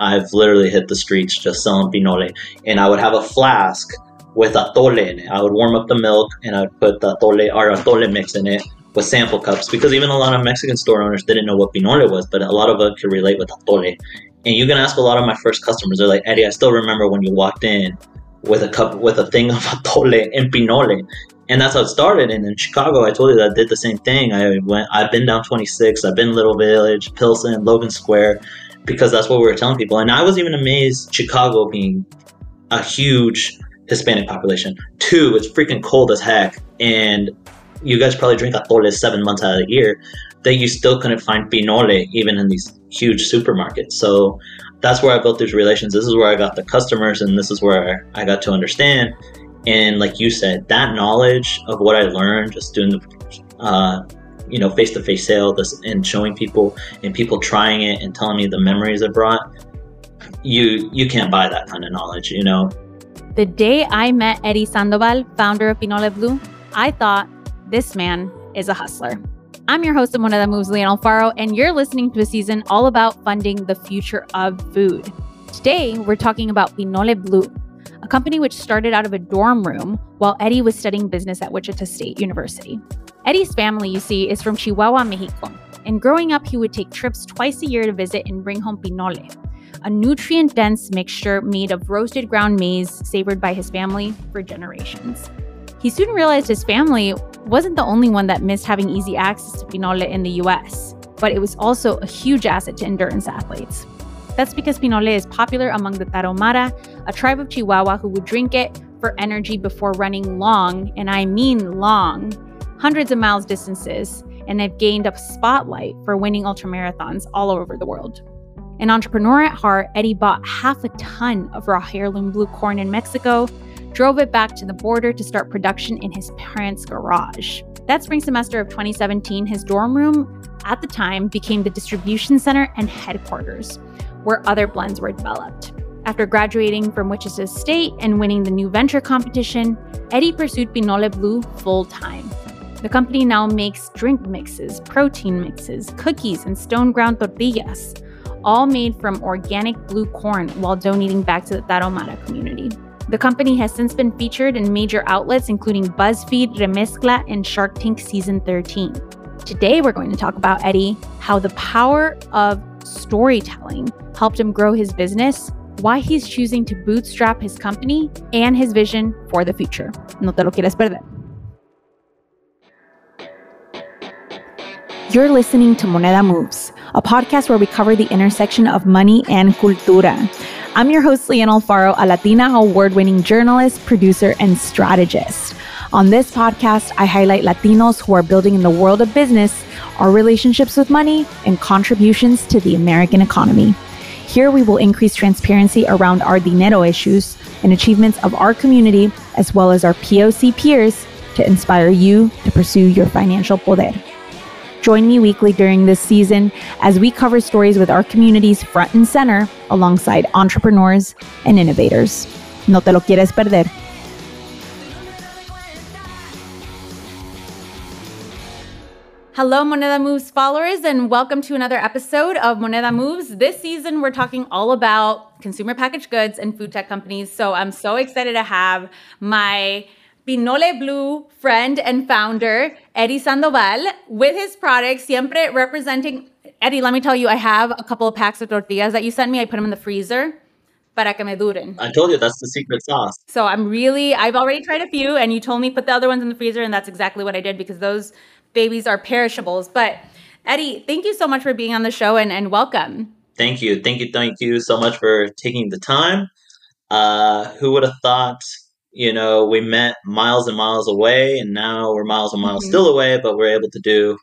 I've literally hit the streets just selling pinole. And I would have a flask with atole in it. I would warm up the milk and I would put the atole or atole mix in it with sample cups because even a lot of Mexican store owners didn't know what pinole was, but a lot of them could relate with atole. And you can ask a lot of my first customers. They're like, Eddie, I still remember when you walked in with a cup with a thing of atole and pinole. And that's how it started. And in Chicago, I told you that I did the same thing. I went. I've been down 26. I've been Little Village, Pilsen, Logan Square, because that's what we were telling people. And I was even amazed Chicago being a huge Hispanic population. Two, it's freaking cold as heck, and you guys probably drink atole seven months out of the year. That you still couldn't find pinole even in these huge supermarkets. So that's where I built these relations. This is where I got the customers, and this is where I got to understand. And like you said, that knowledge of what I learned just doing the, uh, you know, face to face sale this, and showing people and people trying it and telling me the memories it brought, you you can't buy that kind of knowledge, you know. The day I met Eddie Sandoval, founder of Pinole Blue, I thought this man is a hustler. I'm your host of Moneda Moves, Leanne Alfaro, and you're listening to a season all about funding the future of food. Today, we're talking about Pinole Blue, a company which started out of a dorm room while Eddie was studying business at Wichita State University. Eddie's family, you see, is from Chihuahua, Mexico, and growing up, he would take trips twice a year to visit and bring home pinole, a nutrient dense mixture made of roasted ground maize savored by his family for generations. He soon realized his family wasn't the only one that missed having easy access to pinole in the US, but it was also a huge asset to endurance athletes. That's because pinole is popular among the Tarahumara, a tribe of Chihuahua who would drink it for energy before running long, and I mean long, hundreds of miles distances, and they've gained a spotlight for winning ultramarathons all over the world. An entrepreneur at heart, Eddie bought half a ton of raw heirloom blue corn in Mexico, drove it back to the border to start production in his parents' garage. That spring semester of 2017, his dorm room at the time became the distribution center and headquarters where other blends were developed. After graduating from Wichita State and winning the new venture competition, Eddie pursued Pinole Blue full time. The company now makes drink mixes, protein mixes, cookies, and stone ground tortillas, all made from organic blue corn while donating back to the Tarahumara community. The company has since been featured in major outlets including BuzzFeed, Remezcla, and Shark Tank Season 13. Today, we're going to talk about Eddie, how the power of storytelling helped him grow his business, why he's choosing to bootstrap his company, and his vision for the future. No te lo quieres perder. You're listening to Moneda Moves, a podcast where we cover the intersection of money and cultura. I'm your host, Leanne Alfaro, a Latina award winning journalist, producer, and strategist. On this podcast, I highlight Latinos who are building in the world of business, our relationships with money, and contributions to the American economy. Here, we will increase transparency around our dinero issues and achievements of our community, as well as our POC peers, to inspire you to pursue your financial poder. Join me weekly during this season as we cover stories with our communities front and center alongside entrepreneurs and innovators. No te lo quieres perder. Hello, Moneda Moves followers, and welcome to another episode of Moneda Moves. This season, we're talking all about consumer packaged goods and food tech companies. So I'm so excited to have my Pinole Blue friend and founder, Eddie Sandoval, with his products, siempre representing. Eddie, let me tell you, I have a couple of packs of tortillas that you sent me. I put them in the freezer para que me duren. I told you that's the secret sauce. So I'm really, I've already tried a few, and you told me put the other ones in the freezer, and that's exactly what I did because those babies are perishables. But Eddie, thank you so much for being on the show and, and welcome. Thank you. Thank you. Thank you so much for taking the time. Uh, who would have thought, you know, we met miles and miles away and now we're miles and miles mm-hmm. still away, but we're able to do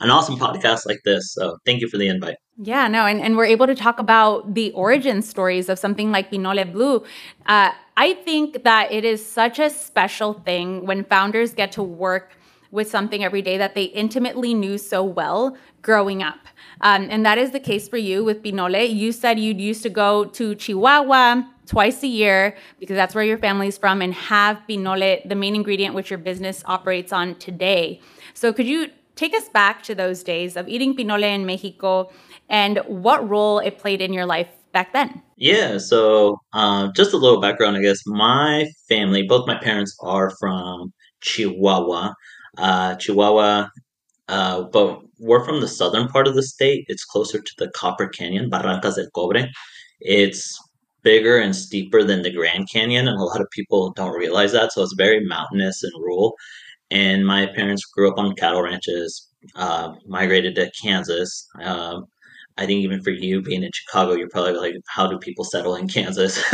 an awesome podcast like this. So thank you for the invite. Yeah, no, and, and we're able to talk about the origin stories of something like Pinole Blue. Uh, I think that it is such a special thing when founders get to work with something every day that they intimately knew so well growing up. Um, and that is the case for you with Pinole. You said you used to go to Chihuahua twice a year because that's where your family's from and have Pinole, the main ingredient which your business operates on today. So could you take us back to those days of eating Pinole in Mexico and what role it played in your life back then? Yeah, so uh, just a little background, I guess. My family, both my parents are from Chihuahua. Uh, Chihuahua, uh, but we're from the southern part of the state. It's closer to the Copper Canyon, Barrancas del Cobre. It's bigger and steeper than the Grand Canyon, and a lot of people don't realize that. So it's very mountainous and rural. And my parents grew up on cattle ranches, uh, migrated to Kansas. Um, I think even for you being in Chicago, you're probably like, how do people settle in Kansas,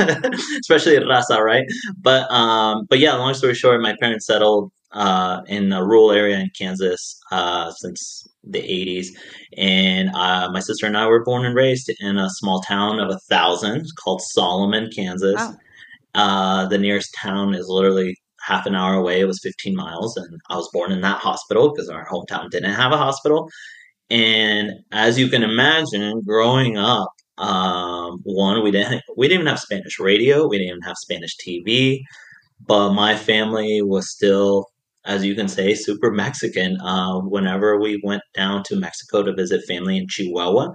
especially in Raza, right? But um, but yeah, long story short, my parents settled uh, in a rural area in Kansas uh, since the 80s, and uh, my sister and I were born and raised in a small town of a thousand called Solomon, Kansas. Wow. Uh, the nearest town is literally half an hour away. It was 15 miles, and I was born in that hospital because our hometown didn't have a hospital. And as you can imagine, growing up, um, one we didn't we didn't even have Spanish radio, we didn't even have Spanish TV, but my family was still, as you can say, super Mexican. Uh, whenever we went down to Mexico to visit family in Chihuahua,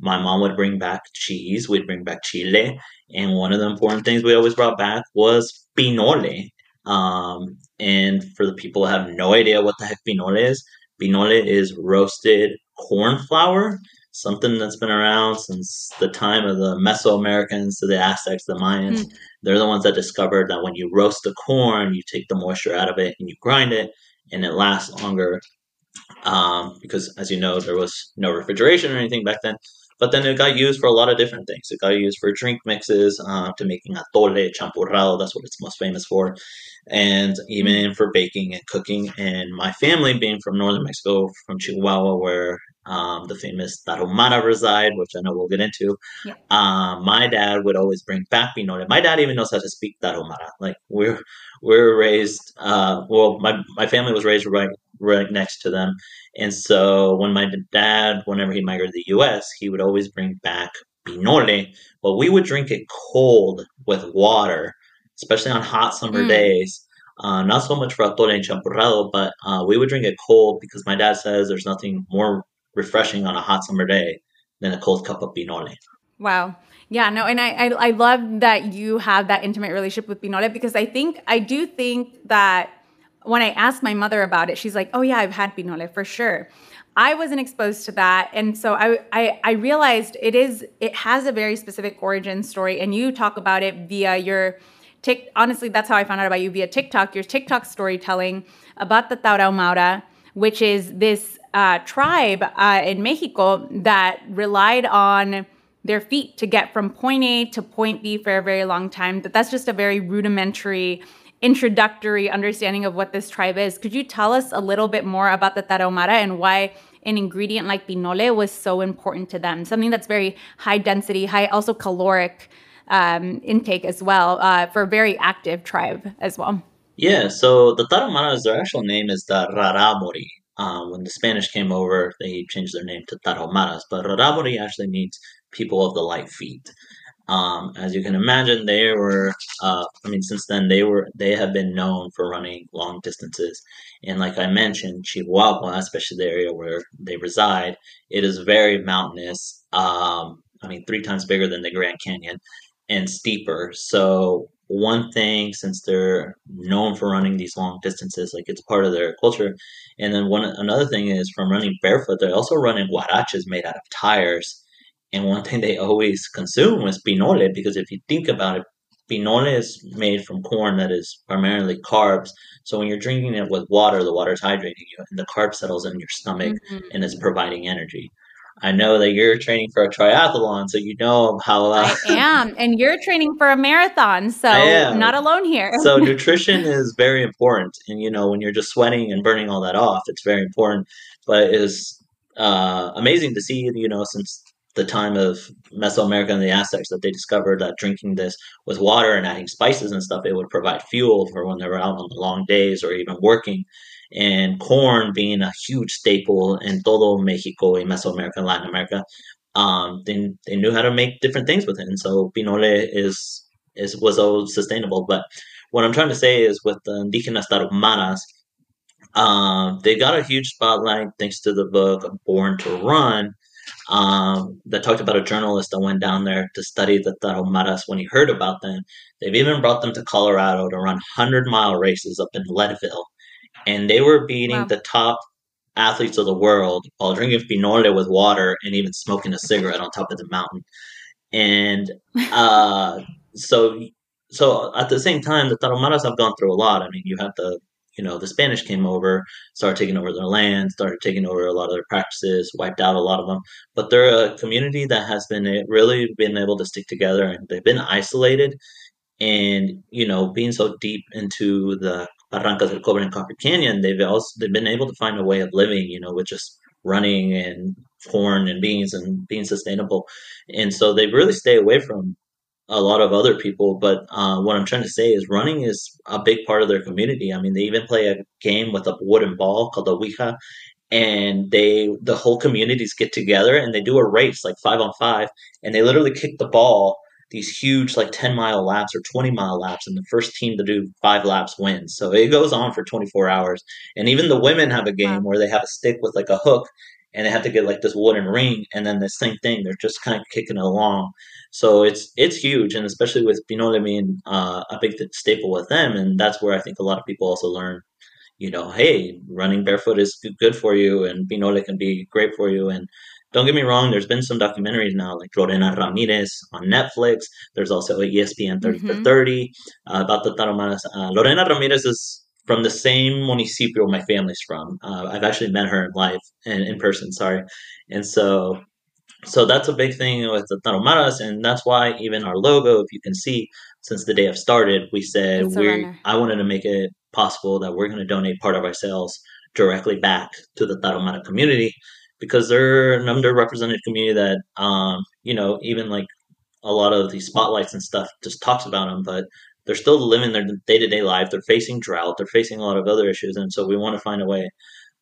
my mom would bring back cheese, we'd bring back chile, and one of the important things we always brought back was pinole. Um, and for the people who have no idea what the heck pinole is, pinole is roasted corn flour, something that's been around since the time of the Mesoamericans to the Aztecs, the Mayans. Mm. They're the ones that discovered that when you roast the corn, you take the moisture out of it and you grind it, and it lasts longer. Um, because, as you know, there was no refrigeration or anything back then. But then it got used for a lot of different things. It got used for drink mixes, uh, to making atole, champurrado. That's what it's most famous for and even for baking and cooking. And my family, being from northern Mexico, from Chihuahua, where um, the famous Tarahumara reside, which I know we'll get into. Yeah. Um, my dad would always bring back pinole. My dad even knows how to speak Tarahumara. Like we're we're raised. Uh, well, my my family was raised right right next to them, and so when my dad, whenever he migrated to the U.S., he would always bring back pinole. But we would drink it cold with water especially on hot summer mm. days. Uh, not so much for atole and champurrado, but uh, we would drink it cold because my dad says there's nothing more refreshing on a hot summer day than a cold cup of pinole. Wow. Yeah, no, and I, I, I love that you have that intimate relationship with pinole because I think I do think that when I asked my mother about it, she's like, "Oh yeah, I've had pinole for sure." I wasn't exposed to that, and so I, I I realized it is it has a very specific origin story, and you talk about it via your Tick, honestly, that's how I found out about you via TikTok. Your TikTok storytelling about the Tarahumara, which is this uh, tribe uh, in Mexico that relied on their feet to get from point A to point B for a very long time. That that's just a very rudimentary introductory understanding of what this tribe is. Could you tell us a little bit more about the Tarahumara and why an ingredient like pinole was so important to them? Something that's very high density, high also caloric um, intake as well uh, for a very active tribe as well. Yeah, so the Tarahumaras, their actual name is the Raramuri. Um, when the Spanish came over, they changed their name to Tarahumaras, but Raramuri actually means people of the light feet. Um, as you can imagine, they were. Uh, I mean, since then they were. They have been known for running long distances, and like I mentioned, Chihuahua, especially the area where they reside, it is very mountainous. Um, I mean, three times bigger than the Grand Canyon, and steeper. So one thing, since they're known for running these long distances, like it's part of their culture. And then one another thing is from running barefoot, they're also run in huaraches made out of tires. And one thing they always consume is pinole because if you think about it, pinole is made from corn that is primarily carbs. So when you're drinking it with water, the water is hydrating you, and the carb settles in your stomach mm-hmm. and is providing energy. I know that you're training for a triathlon, so you know how uh, I am, and you're training for a marathon, so I'm not alone here. so nutrition is very important, and you know when you're just sweating and burning all that off, it's very important. But it's uh, amazing to see, you know, since the time of Mesoamerica and the Aztecs that they discovered that drinking this with water and adding spices and stuff, it would provide fuel for when they were out on the long days or even working and corn being a huge staple in todo Mexico in Mesoamerica and Latin America, um, they, they knew how to make different things with it. And so pinole is, is was all sustainable. But what I'm trying to say is with the indigenous Tarahumaras, um, they got a huge spotlight thanks to the book Born to Run. um, that talked about a journalist that went down there to study the Tarahumaras when he heard about them. They've even brought them to Colorado to run 100 mile races up in Leadville. And they were beating wow. the top athletes of the world while drinking pinole with water and even smoking a cigarette on top of the mountain. And uh, so, so at the same time, the Tarahumaras have gone through a lot. I mean, you have the you know the Spanish came over, started taking over their land, started taking over a lot of their practices, wiped out a lot of them. But they're a community that has been really been able to stick together, and they've been isolated. And you know, being so deep into the Barrancas del Cobre and Copper Canyon, they've also they've been able to find a way of living, you know, with just running and corn and beans and being sustainable. And so they really stay away from a lot of other people. But uh, what I'm trying to say is running is a big part of their community. I mean, they even play a game with a wooden ball called the Ouija, and they the whole communities get together and they do a race like five on five, and they literally kick the ball these huge like 10 mile laps or 20 mile laps and the first team to do five laps wins. So it goes on for 24 hours. And even the women have a game where they have a stick with like a hook and they have to get like this wooden ring and then the same thing they're just kind of kicking it along. So it's it's huge and especially with pinole being uh, a big staple with them and that's where i think a lot of people also learn you know hey running barefoot is good for you and pinole can be great for you and don't get me wrong there's been some documentaries now like lorena ramirez on netflix there's also espn 30 mm-hmm. for 30 uh, about the tarahumaras uh, lorena ramirez is from the same municipio my family's from. Uh, I've actually met her in life and in person, sorry. And so so that's a big thing with the Tarahumaras, and that's why even our logo, if you can see, since the day I've started, we said we I wanted to make it possible that we're going to donate part of our sales directly back to the Tarahumara community because they're an underrepresented community that um, you know even like a lot of these spotlights and stuff just talks about them, but they're still living their day to day life. They're facing drought. They're facing a lot of other issues, and so we want to find a way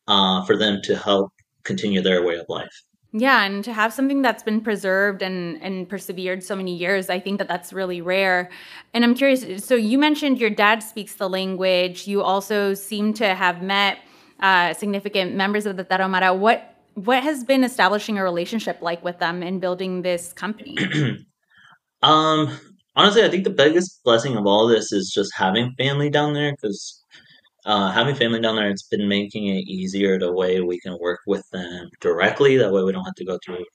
uh, for them to help continue their way of life. Yeah, and to have something that's been preserved and and persevered so many years, I think that that's really rare. And I'm curious. So you mentioned your dad speaks the language. You also seem to have met uh, significant members of the Tarahumara. What what has been establishing a relationship like with them and building this company? um, honestly, I think the biggest blessing of all this is just having family down there because uh, having family down there, it's been making it easier the way we can work with them directly. That way, we don't have to go through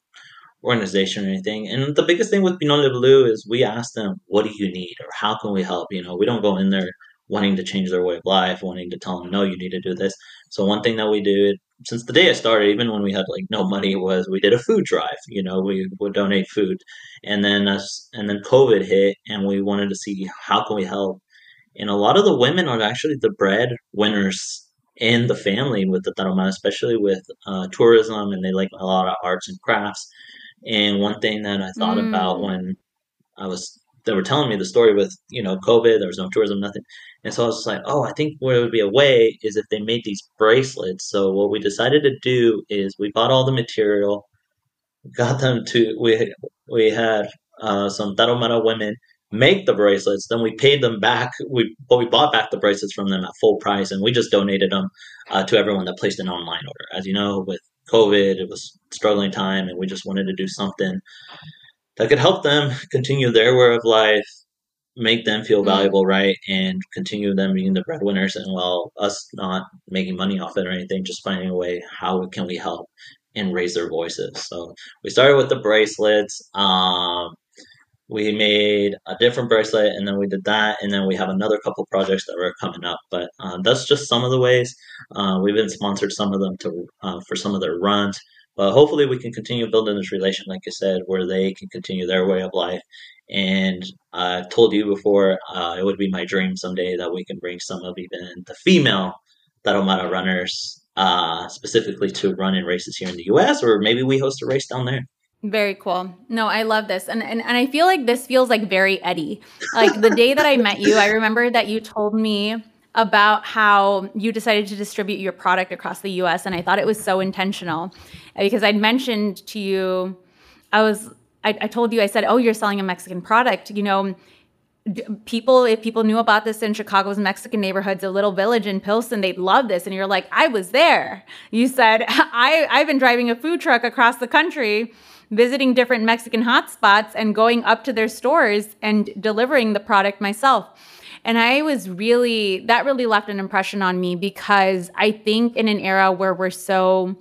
organization or anything. And the biggest thing with Pinole Blue is we ask them, "What do you need?" or "How can we help?" You know, we don't go in there wanting to change their way of life, wanting to tell them, "No, you need to do this." So one thing that we do since the day I started, even when we had like no money, was we did a food drive. You know, we would donate food, and then us, and then COVID hit, and we wanted to see how can we help. And a lot of the women are actually the bread winners in the family with the Tarahumara, especially with uh, tourism, and they like a lot of arts and crafts. And one thing that I thought mm. about when I was they were telling me the story with you know COVID, there was no tourism, nothing, and so I was just like, oh, I think what would be a way is if they made these bracelets. So what we decided to do is we bought all the material, got them to we we had uh, some Tarahumara women make the bracelets. Then we paid them back. We but we bought back the bracelets from them at full price, and we just donated them uh, to everyone that placed an online order. As you know, with COVID, it was struggling time, and we just wanted to do something that could help them continue their way of life, make them feel mm-hmm. valuable, right, and continue them being the breadwinners, and while us not making money off it or anything, just finding a way how can we help and raise their voices. So we started with the bracelets. Um, we made a different bracelet and then we did that and then we have another couple projects that are coming up but uh, that's just some of the ways uh, we've been sponsored some of them to uh, for some of their runs but hopefully we can continue building this relation like i said where they can continue their way of life and i've told you before uh, it would be my dream someday that we can bring some of even the female tarahumara runners uh, specifically to run in races here in the us or maybe we host a race down there very cool. No, I love this. And, and and I feel like this feels like very Eddie. Like the day that I met you, I remember that you told me about how you decided to distribute your product across the US and I thought it was so intentional because I'd mentioned to you I was I, I told you I said, "Oh, you're selling a Mexican product." You know, people if people knew about this in chicago's mexican neighborhoods a little village in pilsen they'd love this and you're like i was there you said i i've been driving a food truck across the country visiting different mexican hotspots and going up to their stores and delivering the product myself and i was really that really left an impression on me because i think in an era where we're so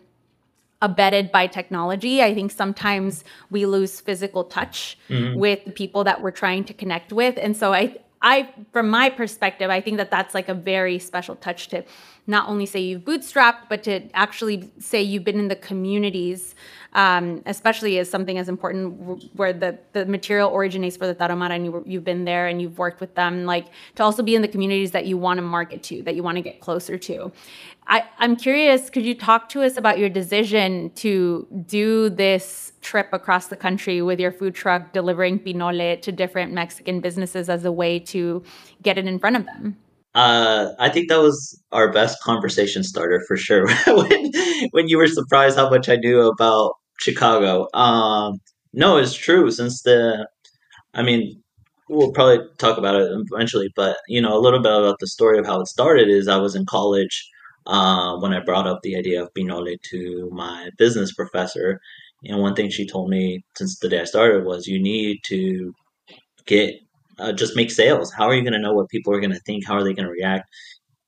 abetted by technology. I think sometimes we lose physical touch mm-hmm. with the people that we're trying to connect with. And so I I from my perspective, I think that that's like a very special touch to not only say you've bootstrapped, but to actually say you've been in the communities, um, especially as something as important where the, the material originates for the Tarahumara and you, you've been there and you've worked with them, like to also be in the communities that you want to market to, that you want to get closer to. I, I'm curious, could you talk to us about your decision to do this trip across the country with your food truck delivering pinole to different Mexican businesses as a way to get it in front of them? Uh, I think that was our best conversation starter for sure. when, when you were surprised how much I knew about Chicago. Um, no, it's true. Since the, I mean, we'll probably talk about it eventually, but you know, a little bit about the story of how it started is I was in college uh, when I brought up the idea of Pinole to my business professor. And one thing she told me since the day I started was you need to get uh, just make sales. How are you going to know what people are going to think? How are they going to react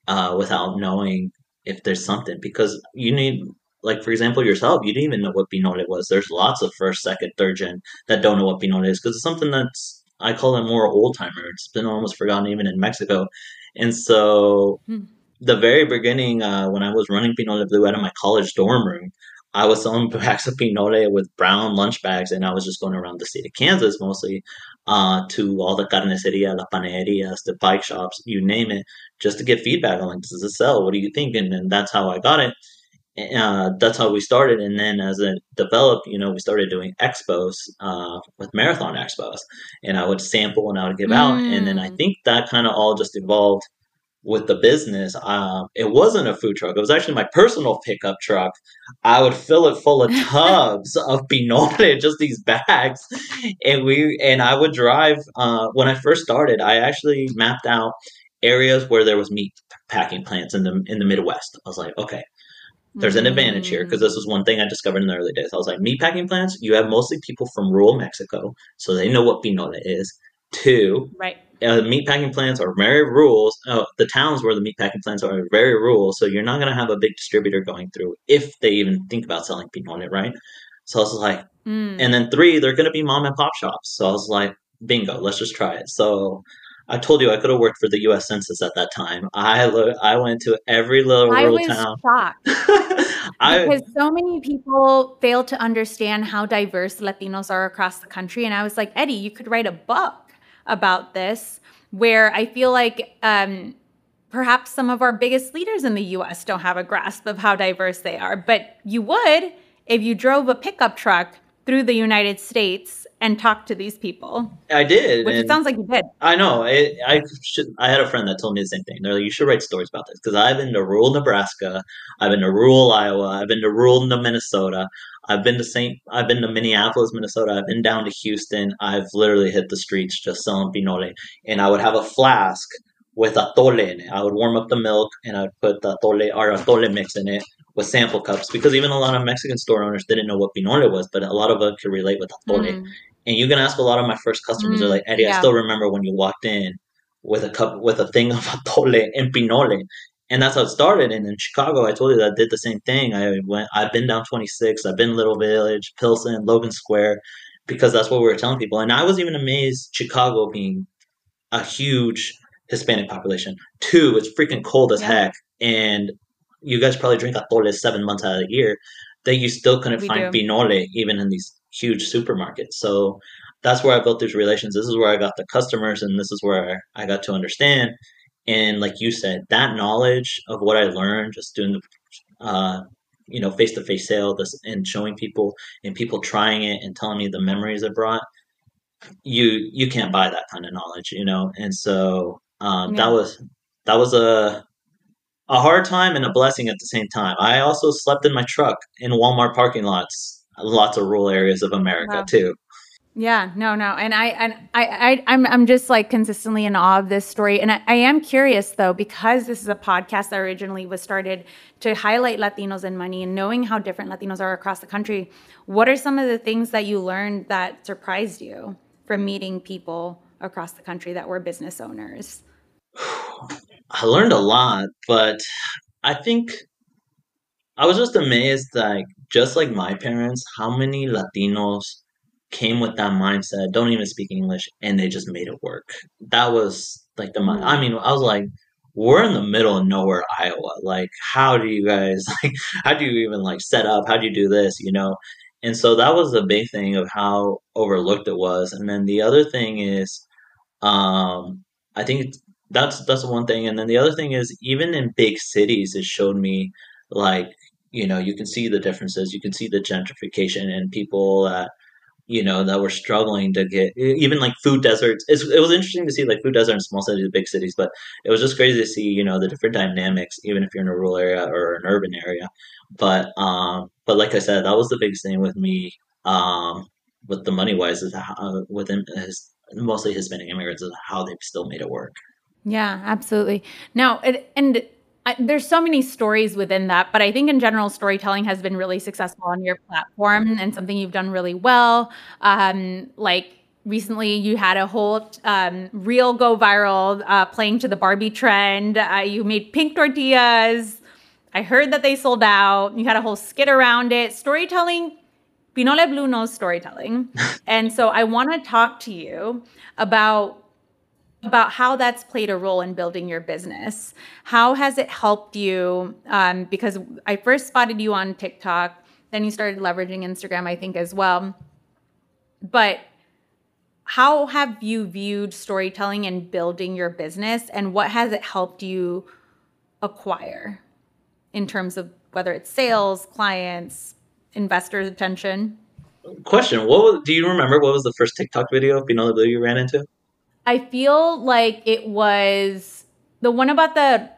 uh, without knowing if there's something? Because you need, like for example, yourself, you didn't even know what Pinole was. There's lots of first, second, third gen that don't know what Pinole is because it's something that's I call it more old timer. It's been almost forgotten even in Mexico, and so. Hmm. The very beginning, uh, when I was running Pinole Blue out of my college dorm room, I was selling packs of pinole with brown lunch bags, and I was just going around the state of Kansas mostly uh, to all the carniceria, la panerias, the bike shops, you name it, just to get feedback on like, does it sell? What do you think? And, and that's how I got it. Uh, that's how we started. And then as it developed, you know, we started doing expos uh, with marathon expos, and I would sample and I would give mm. out. And then I mm. think that kind of all just evolved with the business, um, it wasn't a food truck. It was actually my personal pickup truck. I would fill it full of tubs of pinole, just these bags, and we and I would drive. Uh, when I first started, I actually mapped out areas where there was meat packing plants in the in the Midwest. I was like, okay, there's an advantage here because this was one thing I discovered in the early days. I was like, meat packing plants. You have mostly people from rural Mexico, so they know what pinole is. Two, right uh, meatpacking plants are very rural. Uh, the towns where the meatpacking plants are very rural, so you're not going to have a big distributor going through if they even think about selling pinole, right? So I was like, mm. and then three, they're going to be mom and pop shops. So I was like, bingo, let's just try it. So I told you I could have worked for the U.S. Census at that time. I lo- I went to every little I rural town. Shocked. I, because so many people fail to understand how diverse Latinos are across the country, and I was like, Eddie, you could write a book about this, where I feel like um, perhaps some of our biggest leaders in the US don't have a grasp of how diverse they are. But you would if you drove a pickup truck through the United States and talked to these people. I did, which it sounds like you did. I know. I I, should, I had a friend that told me the same thing. They're like, you should write stories about this because I've been to rural Nebraska, I've been to rural Iowa, I've been to rural Minnesota, I've been to St. I've been to Minneapolis, Minnesota. I've been down to Houston. I've literally hit the streets just selling pinole, and I would have a flask with atole in it. I would warm up the milk and I'd put the atole or atole mix in it with sample cups because even a lot of Mexican store owners didn't know what pinole was, but a lot of them could relate with atole. Mm. And you can ask a lot of my first customers. Mm. They're like, Eddie, yeah. I still remember when you walked in with a cup with a thing of atole and pinole and that's how it started. And in Chicago, I told you that I did the same thing. I went, I've been down 26, I've been Little Village, Pilsen, Logan Square, because that's what we were telling people. And I was even amazed Chicago being a huge Hispanic population. Two, it's freaking cold as yeah. heck, and you guys probably drink atole seven months out of the year. That you still couldn't we find do. pinole even in these huge supermarkets. So that's where I built these relations. This is where I got the customers, and this is where I got to understand and like you said, that knowledge of what I learned just doing the, uh, you know, face to face sale this, and showing people and people trying it and telling me the memories it brought, you you can't buy that kind of knowledge, you know. And so um, yeah. that was that was a a hard time and a blessing at the same time. I also slept in my truck in Walmart parking lots, lots of rural areas of America wow. too. Yeah, no, no, and I and I, I I'm I'm just like consistently in awe of this story, and I, I am curious though because this is a podcast that originally was started to highlight Latinos and money and knowing how different Latinos are across the country. What are some of the things that you learned that surprised you from meeting people across the country that were business owners? I learned a lot, but I think I was just amazed, like just like my parents, how many Latinos came with that mindset, don't even speak English, and they just made it work. That was like the mind. I mm. mean, I was like, we're in the middle of nowhere, Iowa. Like, how do you guys like? How do you even like set up? How do you do this? You know. And so that was the big thing of how overlooked it was. And then the other thing is, um, I think that's that's one thing. And then the other thing is, even in big cities, it showed me like you know you can see the differences. You can see the gentrification and people that you know that were struggling to get even like food deserts it's, it was interesting to see like food deserts in small cities big cities but it was just crazy to see you know the different dynamics even if you're in a rural area or an urban area but um but like i said that was the biggest thing with me um with the money wise is how, uh, within his, mostly hispanic immigrants is how they've still made it work yeah absolutely now it, and I, there's so many stories within that, but I think in general, storytelling has been really successful on your platform and something you've done really well. Um, like recently, you had a whole um, reel go viral uh, playing to the Barbie trend. Uh, you made pink tortillas. I heard that they sold out. You had a whole skit around it. Storytelling, Pinole Blue knows storytelling. and so I want to talk to you about about how that's played a role in building your business. How has it helped you? Um, because I first spotted you on TikTok, then you started leveraging Instagram, I think, as well. But how have you viewed storytelling and building your business, and what has it helped you acquire in terms of whether it's sales, clients, investors' attention? Question: What do you remember? What was the first TikTok video Pinole Blue you ran into? I feel like it was the one about the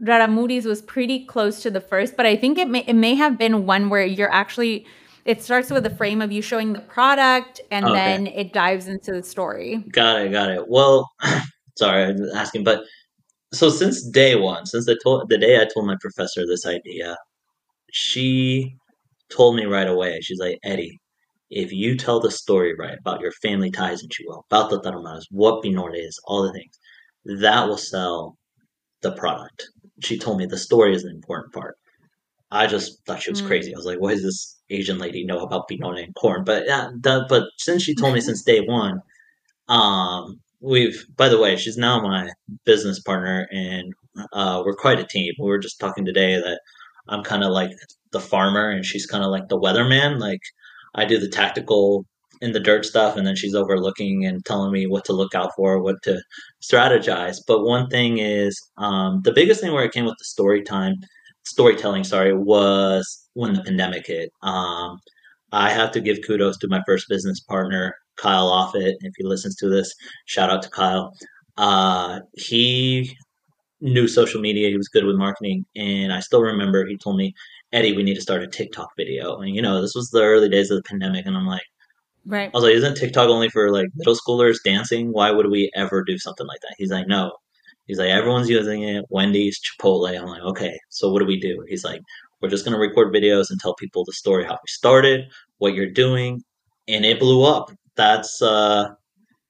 Raramuris was pretty close to the first, but I think it may it may have been one where you're actually it starts with the frame of you showing the product and oh, okay. then it dives into the story. Got it, got it. Well, sorry, I'm asking, but so since day one, since the told the day I told my professor this idea, she told me right away. She's like, Eddie, if you tell the story right about your family ties in Chihuahua, about the Tarahumaras, what Pinole is, all the things, that will sell the product. She told me the story is an important part. I just thought she was mm. crazy. I was like, what does this Asian lady know about Pinole and corn? But yeah, the, but since she told me since day one, um, we've, by the way, she's now my business partner and uh, we're quite a team. We were just talking today that I'm kind of like the farmer and she's kind of like the weatherman. Like, I do the tactical in the dirt stuff, and then she's overlooking and telling me what to look out for, what to strategize. But one thing is, um, the biggest thing where it came with the story time, storytelling, sorry, was when the pandemic hit. Um, I have to give kudos to my first business partner, Kyle Offit. If he listens to this, shout out to Kyle. Uh, he knew social media. He was good with marketing, and I still remember he told me, Eddie, we need to start a TikTok video. And you know, this was the early days of the pandemic, and I'm like, right. I was like, isn't TikTok only for like middle schoolers dancing? Why would we ever do something like that? He's like, no. He's like, everyone's using it. Wendy's, Chipotle. I'm like, okay. So what do we do? He's like, we're just gonna record videos and tell people the story how we started, what you're doing, and it blew up. That's uh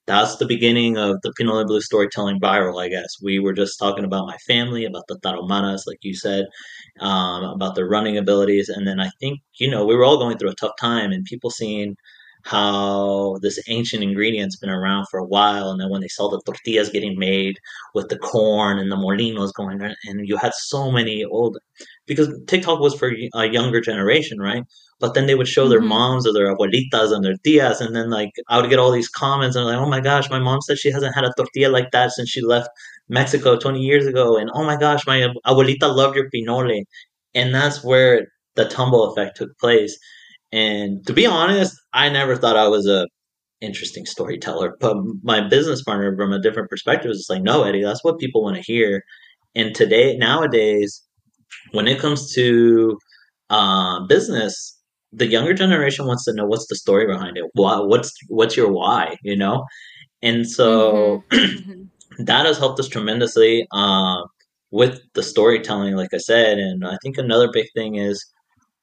that's the beginning of the Pinole Blue storytelling viral, I guess. We were just talking about my family, about the Tarahumaras, like you said, um, about their running abilities. And then I think, you know, we were all going through a tough time and people seeing how this ancient ingredient's been around for a while. And then when they saw the tortillas getting made with the corn and the molinos going, and you had so many old, because TikTok was for a younger generation, right? But then they would show their mm-hmm. moms or their abuelitas and their tias, and then like I would get all these comments and like, oh my gosh, my mom said she hasn't had a tortilla like that since she left Mexico 20 years ago, and oh my gosh, my abuelita loved your pinole, and that's where the tumble effect took place. And to be honest, I never thought I was a interesting storyteller, but my business partner from a different perspective was like, no, Eddie, that's what people want to hear. And today, nowadays, when it comes to uh, business, the younger generation wants to know what's the story behind it. Why, what's what's your why? You know, and so mm-hmm. that has helped us tremendously uh, with the storytelling, like I said. And I think another big thing is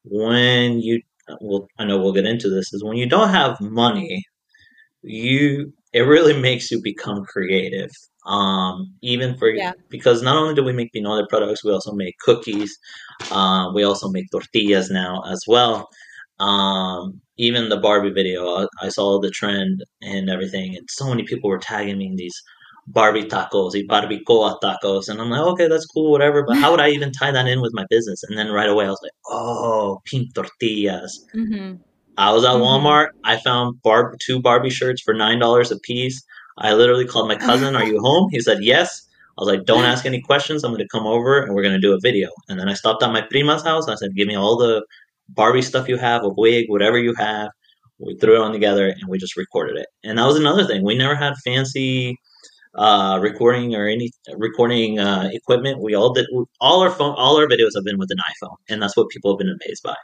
when you well, I know we'll get into this, is when you don't have money, you it really makes you become creative. Um, even for yeah. because not only do we make Pinole products, we also make cookies. Uh, we also make tortillas now as well. Um, even the Barbie video, I, I, saw the trend and everything, and so many people were tagging me in these Barbie tacos, y barbacoa tacos. And I'm like, okay, that's cool, whatever. But how would I even tie that in with my business? And then right away, I was like, oh, pink tortillas. Mm-hmm. I was at mm-hmm. Walmart. I found bar- two Barbie shirts for $9 a piece. I literally called my cousin, Are you home? He said, Yes. I was like, Don't ask any questions. I'm going to come over and we're going to do a video. And then I stopped at my prima's house. I said, Give me all the Barbie stuff you have, a wig, whatever you have. We threw it on together and we just recorded it. And that was another thing. We never had fancy uh, recording or any recording uh, equipment. We all did all our phone, all our videos have been with an iPhone, and that's what people have been amazed by.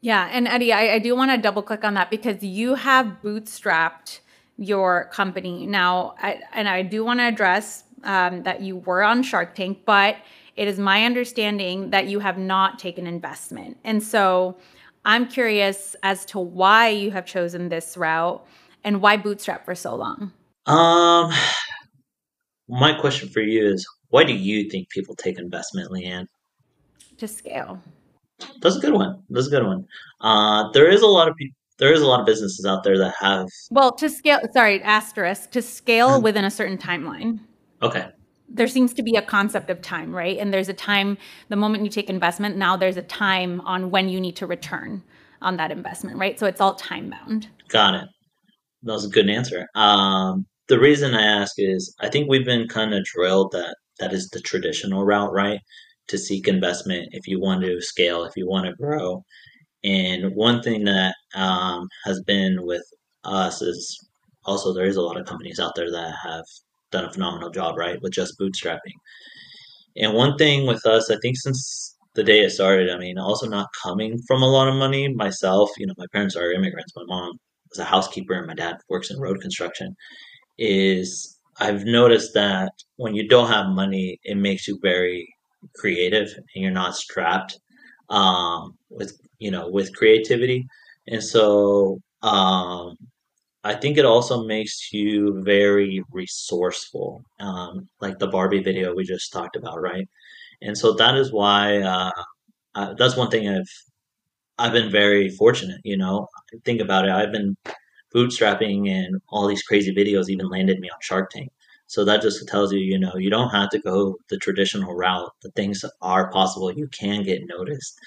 Yeah, and Eddie, I, I do want to double click on that because you have bootstrapped your company now, I, and I do want to address um, that you were on Shark Tank, but it is my understanding that you have not taken investment, and so I'm curious as to why you have chosen this route and why bootstrap for so long. Um, my question for you is why do you think people take investment, Leanne? To scale. That's a good one. That's a good one. Uh, there is a lot of people. There is a lot of businesses out there that have well to scale. Sorry, asterisk to scale mm-hmm. within a certain timeline. Okay. There seems to be a concept of time, right? And there's a time. The moment you take investment, now there's a time on when you need to return on that investment, right? So it's all time bound. Got it. That was a good answer. Um, the reason I ask is I think we've been kind of drilled that that is the traditional route, right? To seek investment if you want to scale, if you want to grow. And one thing that um, has been with us is also there is a lot of companies out there that have done a phenomenal job, right, with just bootstrapping. And one thing with us, I think since the day it started, I mean, also not coming from a lot of money myself, you know, my parents are immigrants. My mom was a housekeeper and my dad works in road construction is I've noticed that when you don't have money, it makes you very creative and you're not strapped um, with you know with creativity, and so um, I think it also makes you very resourceful, um, like the Barbie video we just talked about, right? And so that is why uh, uh, that's one thing I've I've been very fortunate. You know, think about it. I've been bootstrapping and all these crazy videos even landed me on Shark Tank. So that just tells you, you know, you don't have to go the traditional route. The things are possible. You can get noticed,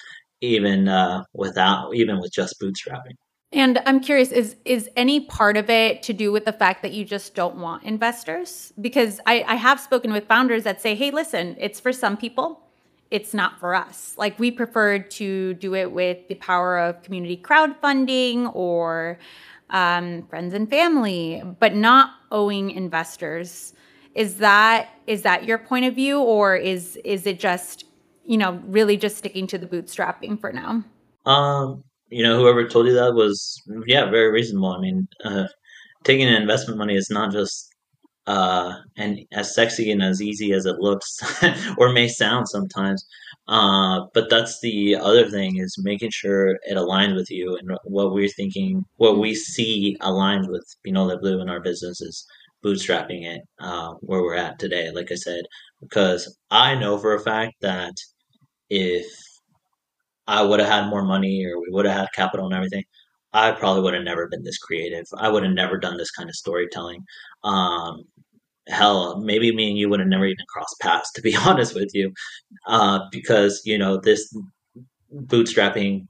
even uh, without, even with just bootstrapping. And I'm curious, is is any part of it to do with the fact that you just don't want investors? Because I, I have spoken with founders that say, hey, listen, it's for some people, it's not for us. Like we prefer to do it with the power of community crowdfunding or um, friends and family, but not owing investors. Is that is that your point of view, or is is it just you know really just sticking to the bootstrapping for now? Um, you know, whoever told you that was yeah very reasonable. I mean, uh, taking investment money is not just uh, and as sexy and as easy as it looks or may sound sometimes. Uh, but that's the other thing is making sure it aligns with you and what we're thinking, what we see aligned with Pinole Blue in our business is bootstrapping it uh, where we're at today. Like I said, because I know for a fact that if I would have had more money or we would have had capital and everything, I probably would have never been this creative. I would have never done this kind of storytelling. Um, hell, maybe me and you would have never even crossed paths, to be honest with you, uh, because you know this bootstrapping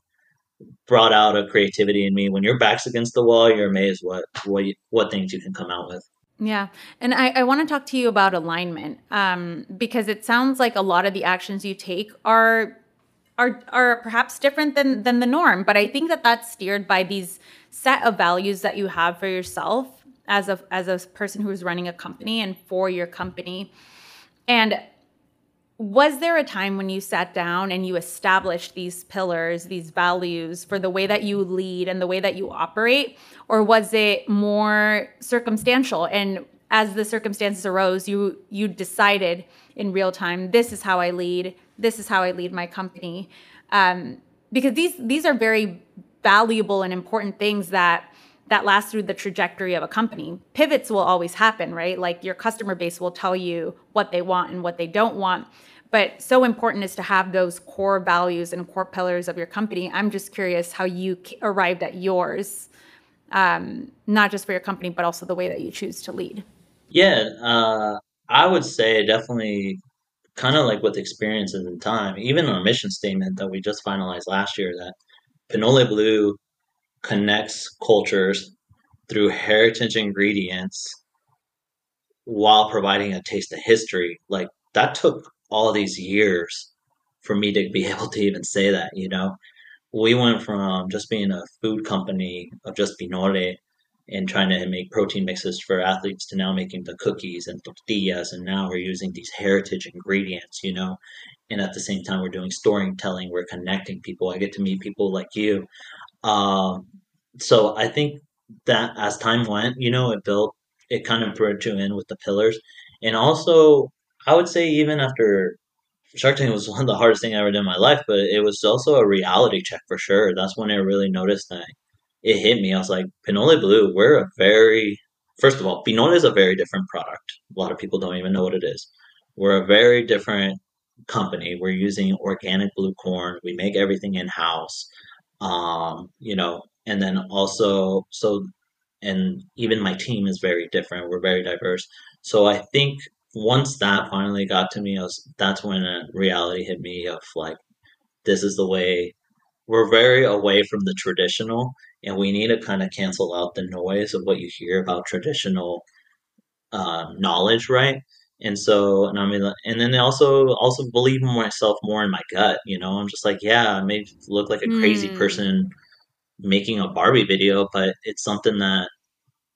brought out a creativity in me. When your back's against the wall, you're amazed what what you, what things you can come out with. Yeah. And I, I want to talk to you about alignment um, because it sounds like a lot of the actions you take are are are perhaps different than than the norm but i think that that's steered by these set of values that you have for yourself as a as a person who's running a company and for your company and was there a time when you sat down and you established these pillars, these values for the way that you lead and the way that you operate? Or was it more circumstantial? And as the circumstances arose, you you decided in real time, this is how I lead, this is how I lead my company. Um, because these these are very valuable and important things that that last through the trajectory of a company. Pivots will always happen, right? Like your customer base will tell you what they want and what they don't want. But so important is to have those core values and core pillars of your company. I'm just curious how you arrived at yours, um, not just for your company, but also the way that you choose to lead. Yeah, uh, I would say definitely kind of like with experiences and time, even our mission statement that we just finalized last year that Pinole Blue connects cultures through heritage ingredients while providing a taste of history. Like that took all these years for me to be able to even say that, you know. We went from just being a food company of just Pinole and trying to make protein mixes for athletes to now making the cookies and tortillas and now we're using these heritage ingredients, you know. And at the same time we're doing storytelling, we're connecting people. I get to meet people like you um, so I think that as time went, you know, it built, it kind of brought you in with the pillars. And also, I would say even after Shark Tank was one of the hardest thing I ever did in my life, but it was also a reality check for sure. That's when I really noticed that it hit me. I was like, Pinole Blue, we're a very, first of all, Pinole is a very different product. A lot of people don't even know what it is. We're a very different company. We're using organic blue corn. We make everything in house um, you know, and then also so and even my team is very different. We're very diverse. So I think once that finally got to me, I was that's when reality hit me of like this is the way we're very away from the traditional and we need to kind of cancel out the noise of what you hear about traditional uh, knowledge, right? And so, and I mean, and then they also also believe in myself more in my gut. You know, I'm just like, yeah, I may look like a crazy mm. person making a Barbie video, but it's something that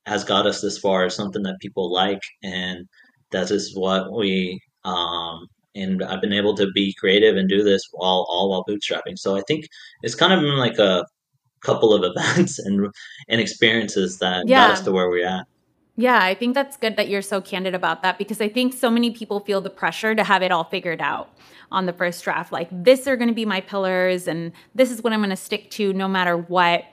has got us this far. It's Something that people like, and that is what we. Um, and I've been able to be creative and do this while all while bootstrapping. So I think it's kind of been like a couple of events and and experiences that yeah. got us to where we're at. Yeah, I think that's good that you're so candid about that because I think so many people feel the pressure to have it all figured out on the first draft. Like, this are going to be my pillars and this is what I'm going to stick to no matter what.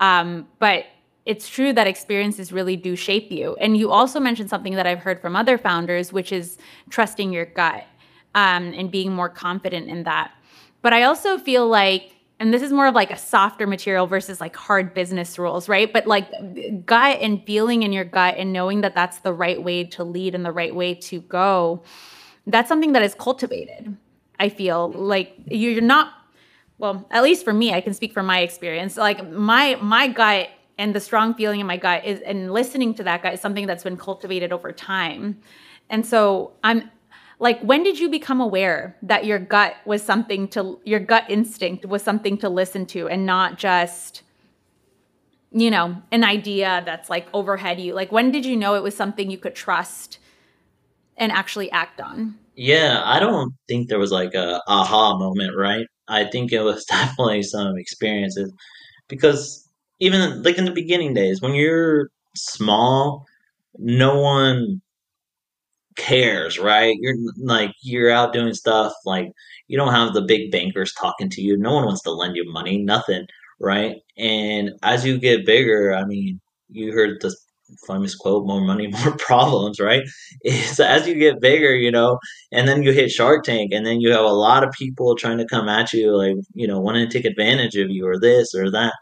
Um, but it's true that experiences really do shape you. And you also mentioned something that I've heard from other founders, which is trusting your gut um, and being more confident in that. But I also feel like and this is more of like a softer material versus like hard business rules, right? But like gut and feeling in your gut and knowing that that's the right way to lead and the right way to go, that's something that is cultivated. I feel like you're not well, at least for me, I can speak from my experience. Like my my gut and the strong feeling in my gut is and listening to that gut is something that's been cultivated over time. And so I'm like when did you become aware that your gut was something to your gut instinct was something to listen to and not just you know an idea that's like overhead you? Like when did you know it was something you could trust and actually act on? Yeah i don't think there was like a aha moment right? I think it was definitely some experiences because even like in the beginning days when you're small no one cares, right? You're like you're out doing stuff like you don't have the big bankers talking to you. No one wants to lend you money, nothing, right? And as you get bigger, I mean, you heard the famous quote, more money, more problems, right? It's as you get bigger, you know, and then you hit Shark Tank and then you have a lot of people trying to come at you like, you know, wanting to take advantage of you or this or that.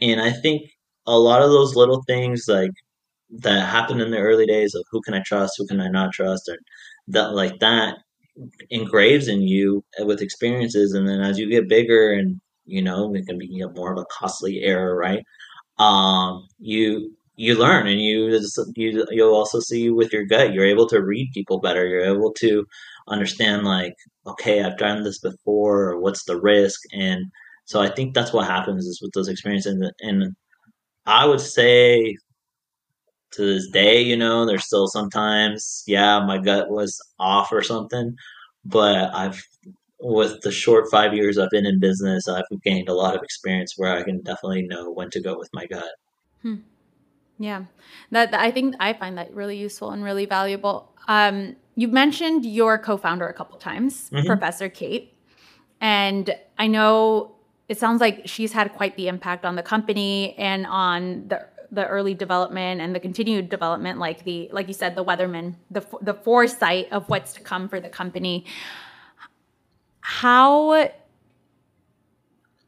And I think a lot of those little things like that happened in the early days of who can I trust, who can I not trust, and that like that engraves in you with experiences. And then as you get bigger and you know it can be more of a costly error, right? Um, you you learn and you you you'll also see with your gut. You're able to read people better. You're able to understand like okay, I've done this before. Or what's the risk? And so I think that's what happens is with those experiences. And I would say to this day, you know, there's still sometimes, yeah, my gut was off or something. but I've with the short five years I've been in business, I've gained a lot of experience where I can definitely know when to go with my gut. Hmm. Yeah, that, that, I think I find that really useful and really valuable. Um, you've mentioned your co-founder a couple times, mm-hmm. Professor Kate, and I know it sounds like she's had quite the impact on the company and on the the early development and the continued development, like the like you said, the Weatherman, the the foresight of what's to come for the company. How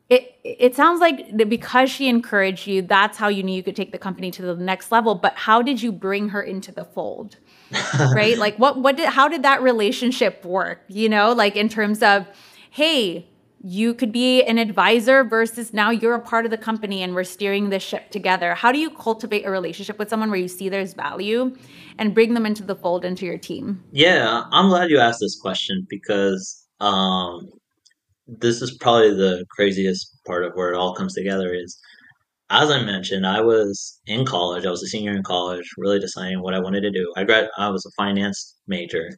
it it sounds like because she encouraged you, that's how you knew you could take the company to the next level. But how did you bring her into the fold? right? Like what what did how did that relationship work? You know, like in terms of, hey, you could be an advisor versus now you're a part of the company and we're steering this ship together. How do you cultivate a relationship with someone where you see there's value and bring them into the fold into your team? Yeah, I'm glad you asked this question because um, this is probably the craziest part of where it all comes together is as I mentioned, I was in college. I was a senior in college, really deciding what I wanted to do. I grad I was a finance major.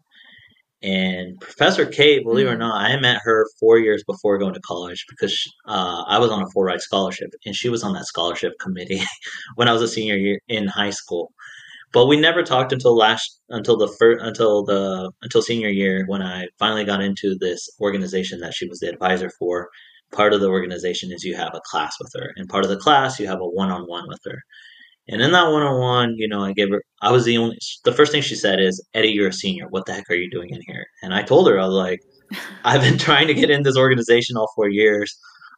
And Professor Kate, believe it or mm. not, I met her four years before going to college because uh, I was on a full ride scholarship, and she was on that scholarship committee when I was a senior year in high school. But we never talked until last until the first until the until senior year when I finally got into this organization that she was the advisor for. Part of the organization is you have a class with her, and part of the class you have a one on one with her. And in that one on one, you know, I gave her, I was the only, the first thing she said is, Eddie, you're a senior. What the heck are you doing in here? And I told her, I was like, I've been trying to get in this organization all four years.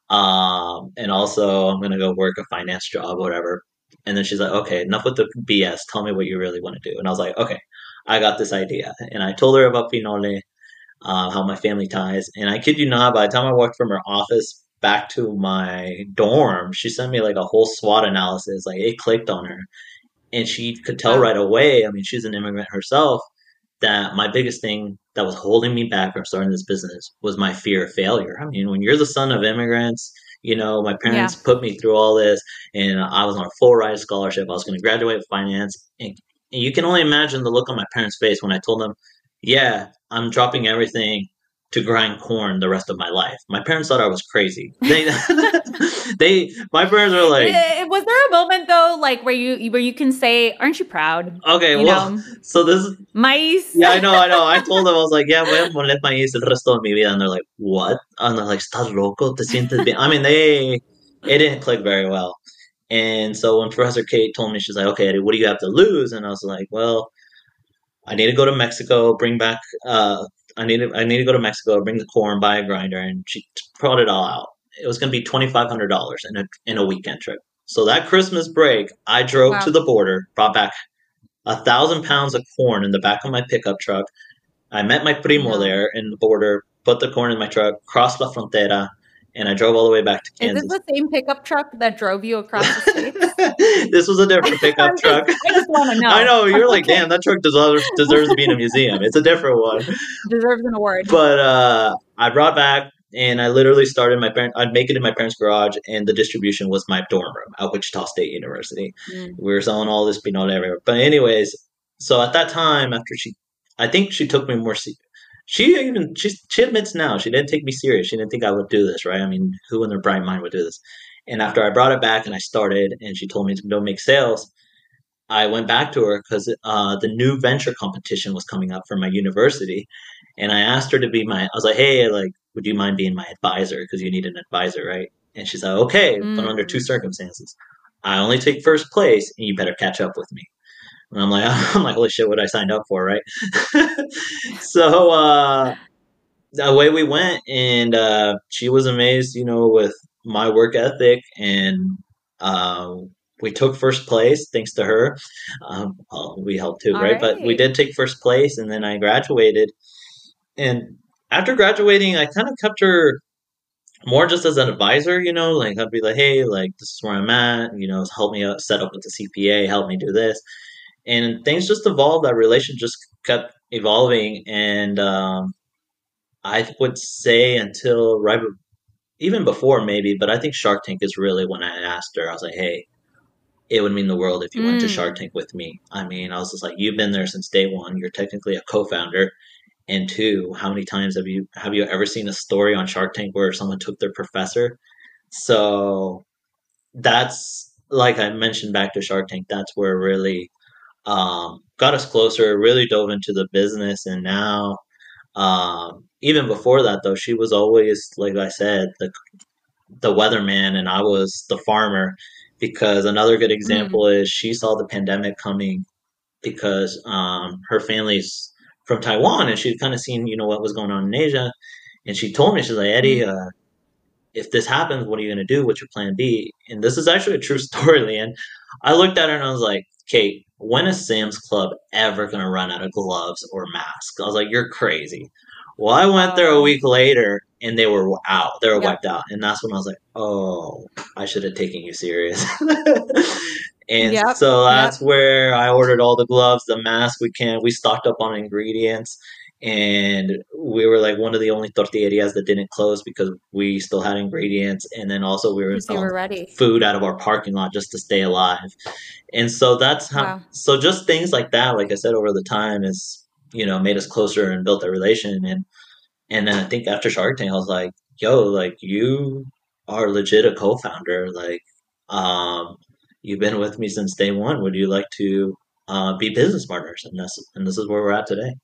Um, and also, I'm going to go work a finance job, or whatever. And then she's like, okay, enough with the BS. Tell me what you really want to do. And I was like, okay, I got this idea. And I told her about Pinole, uh, how my family ties. And I kid you not, by the time I walked from her office back to my dorm, she sent me like a whole SWOT analysis. Like it clicked on her. And she could tell right away, I mean, she's an immigrant herself, that my biggest thing that was holding me back from starting this business was my fear of failure. I mean, when you're the son of immigrants, you know, my parents yeah. put me through all this, and I was on a full ride scholarship. I was going to graduate with finance, and, and you can only imagine the look on my parents' face when I told them, "Yeah, I'm dropping everything to grind corn the rest of my life. My parents thought I was crazy. They, they, my parents were like, was there a moment though, like where you where you can say, "Aren't you proud?" Okay, you well, know? so this is mice. Yeah, I know, I know. I told them I was like, "Yeah, voy a moler maíz el resto de mi vida," and they're like, "What?" And they're like, "Estás loco? Te sientes bien?" I mean, they it didn't click very well. And so when Professor Kate told me, she's like, "Okay, Eddie, what do you have to lose?" And I was like, "Well." I need to go to Mexico, bring back uh, I need to I need to go to Mexico, bring the corn, buy a grinder, and she brought it all out. It was going to be twenty five hundred dollars in a in a weekend trip. So that Christmas break, I drove wow. to the border, brought back a thousand pounds of corn in the back of my pickup truck. I met my primo there in the border, put the corn in my truck, crossed la frontera, and I drove all the way back to Kansas. Is this the same pickup truck that drove you across the states? this was a different pickup truck. I just want to know. I know you're like, damn, that truck deserves deserves to be in a museum. It's a different one. Deserves an award. But uh, I brought back, and I literally started my parent. I'd make it in my parents' garage, and the distribution was my dorm room at Wichita State University. Mm. We were selling all this pinole everywhere. But anyways, so at that time, after she, I think she took me more she even she she admits now she didn't take me serious. She didn't think I would do this, right? I mean, who in their bright mind would do this? And after I brought it back and I started, and she told me to go make sales, I went back to her because uh, the new venture competition was coming up for my university, and I asked her to be my. I was like, hey, like, would you mind being my advisor? Because you need an advisor, right? And she's like, okay, mm. but under two circumstances. I only take first place, and you better catch up with me. And I'm like, I'm like, holy shit, what I signed up for, right? so uh, away we went, and uh, she was amazed, you know, with my work ethic, and uh, we took first place thanks to her. Um, well, we helped too, right? right? But we did take first place, and then I graduated. And after graduating, I kind of kept her more just as an advisor, you know, like I'd be like, hey, like this is where I'm at, you know, help me set up with the CPA, help me do this and things just evolved. That relation just kept evolving, and um, I would say until right, even before maybe, but I think Shark Tank is really when I asked her. I was like, hey. It would mean the world if you mm. went to Shark mm. Tank with me. I mean, I was just like, you've been there since day one. You're technically a co-founder, and two, how many times have you have you ever seen a story on Shark Tank where someone took their professor? So that's like I mentioned back to Shark Tank. That's where really um, got us closer. Really dove into the business, and now um, even before that, though, she was always like I said, the the weatherman, and I was the farmer. Because another good example mm. is she saw the pandemic coming because um, her family's from Taiwan, and she'd kind of seen you know what was going on in Asia, and she told me she's like Eddie, mm. uh, if this happens, what are you going to do? What's your plan B? And this is actually a true story, Leanne. I looked at her and I was like, Kate, when is Sam's Club ever going to run out of gloves or masks? I was like, you're crazy. Well, I went there a oh. week later and they were out. They were yep. wiped out. And that's when I was like, oh, I should have taken you serious. and yep. so that's yep. where I ordered all the gloves, the mask we can. We stocked up on ingredients and we were like one of the only tortillerias that didn't close because we still had ingredients. And then also we were selling ready. food out of our parking lot just to stay alive. And so that's how wow. so just things like that like i said over the time is you know made us closer and built a relation. And and then i think after shark tank i was like yo like you are legit a co-founder. Like um you've been with me since day one. Would you like to uh, be business partners? And this and this is where we're at today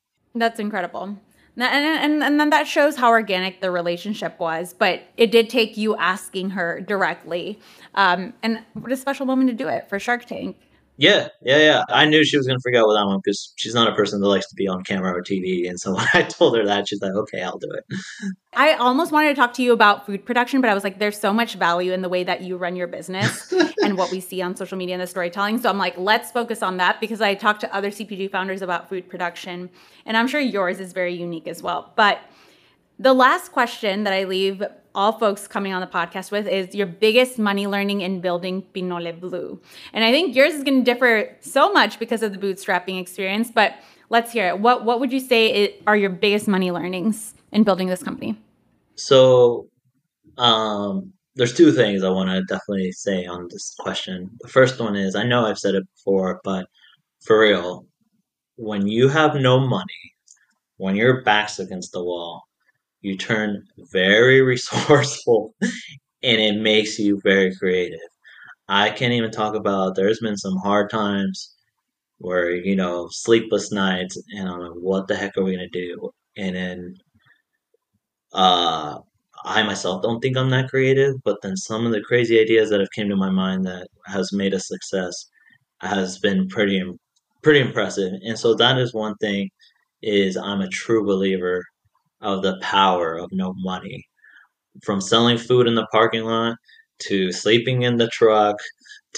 that's incredible. And, and, and then that shows how organic the relationship was, but it did take you asking her directly. Um, and what a special moment to do it for Shark Tank. Yeah, yeah, yeah. I knew she was going to forget with that one because she's not a person that likes to be on camera or TV. And so when I told her that, she's like, okay, I'll do it. I almost wanted to talk to you about food production, but I was like, there's so much value in the way that you run your business and what we see on social media and the storytelling. So I'm like, let's focus on that because I talked to other CPG founders about food production. And I'm sure yours is very unique as well. But the last question that I leave all folks coming on the podcast with is your biggest money learning in building Pinole Blue. And I think yours is going to differ so much because of the bootstrapping experience, but let's hear it. What what would you say are your biggest money learnings in building this company? So, um, there's two things I want to definitely say on this question. The first one is I know I've said it before, but for real, when you have no money, when your back's against the wall, you turn very resourceful and it makes you very creative. I can't even talk about there's been some hard times where, you know, sleepless nights and I'm like, what the heck are we gonna do? And then uh I myself don't think I'm that creative, but then some of the crazy ideas that have came to my mind that has made a success has been pretty pretty impressive. And so that is one thing is I'm a true believer of the power of no money. From selling food in the parking lot to sleeping in the truck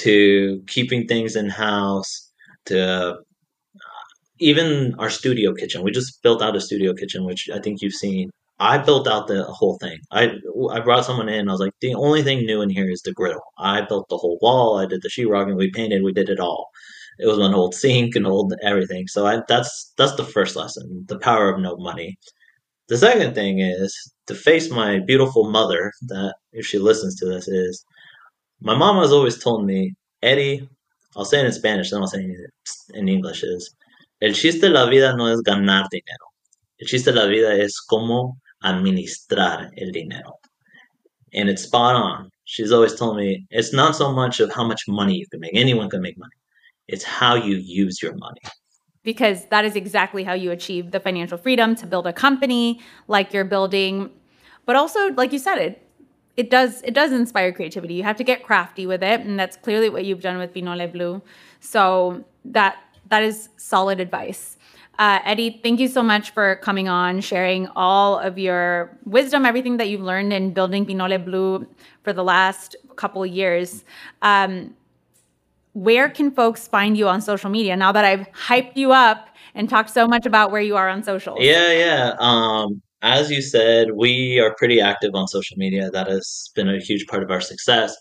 to keeping things in house to uh, even our studio kitchen. We just built out a studio kitchen, which I think you've seen. I built out the whole thing. I I brought someone in. I was like, the only thing new in here is the grill. I built the whole wall. I did the sheetrock, and we painted. We did it all. It was an old sink and old everything. So I, that's that's the first lesson: the power of no money. The second thing is to face my beautiful mother, that if she listens to this, is my mom has always told me, Eddie, I'll say it in Spanish, then I'll say it in English, is El chiste de la vida no es ganar dinero. El chiste de la vida es cómo administrar el dinero. And it's spot on. She's always told me it's not so much of how much money you can make. Anyone can make money. It's how you use your money because that is exactly how you achieve the financial freedom to build a company like you're building. But also, like you said, it it does it does inspire creativity. You have to get crafty with it, and that's clearly what you've done with Pinole Blue. So that that is solid advice. Uh, Eddie, thank you so much for coming on, sharing all of your wisdom, everything that you've learned in building Pinole Blue for the last couple years. Um, where can folks find you on social media now that I've hyped you up and talked so much about where you are on social? Yeah, yeah. Um, as you said, we are pretty active on social media. That has been a huge part of our success.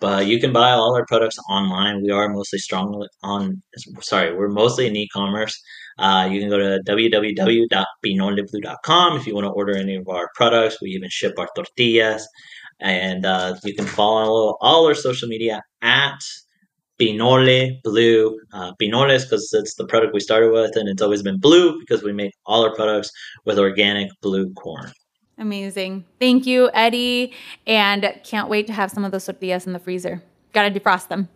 But you can buy all our products online. We are mostly strong on, sorry, we're mostly in e-commerce. Uh, you can go to www.pinoleblue.com if you want to order any of our products. We even ship our tortillas. And uh, you can follow all our social media at Pinole Blue. Uh, Pinole is because it's the product we started with, and it's always been blue because we make all our products with organic blue corn. Amazing. Thank you, Eddie. And can't wait to have some of those tortillas in the freezer. Gotta defrost them.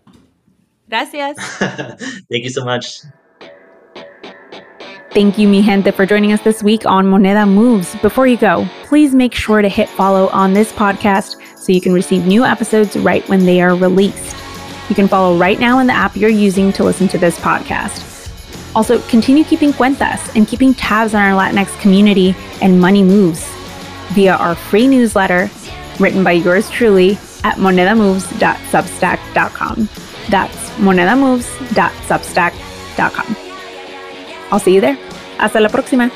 Gracias. Thank you so much. Thank you, mi gente, for joining us this week on Moneda Moves. Before you go, please make sure to hit follow on this podcast so you can receive new episodes right when they are released. You can follow right now in the app you're using to listen to this podcast. Also, continue keeping cuentas and keeping tabs on our Latinx community and money moves via our free newsletter written by yours truly at monedamoves.substack.com. That's monedamoves.substack.com. I'll see you there. Hasta la próxima.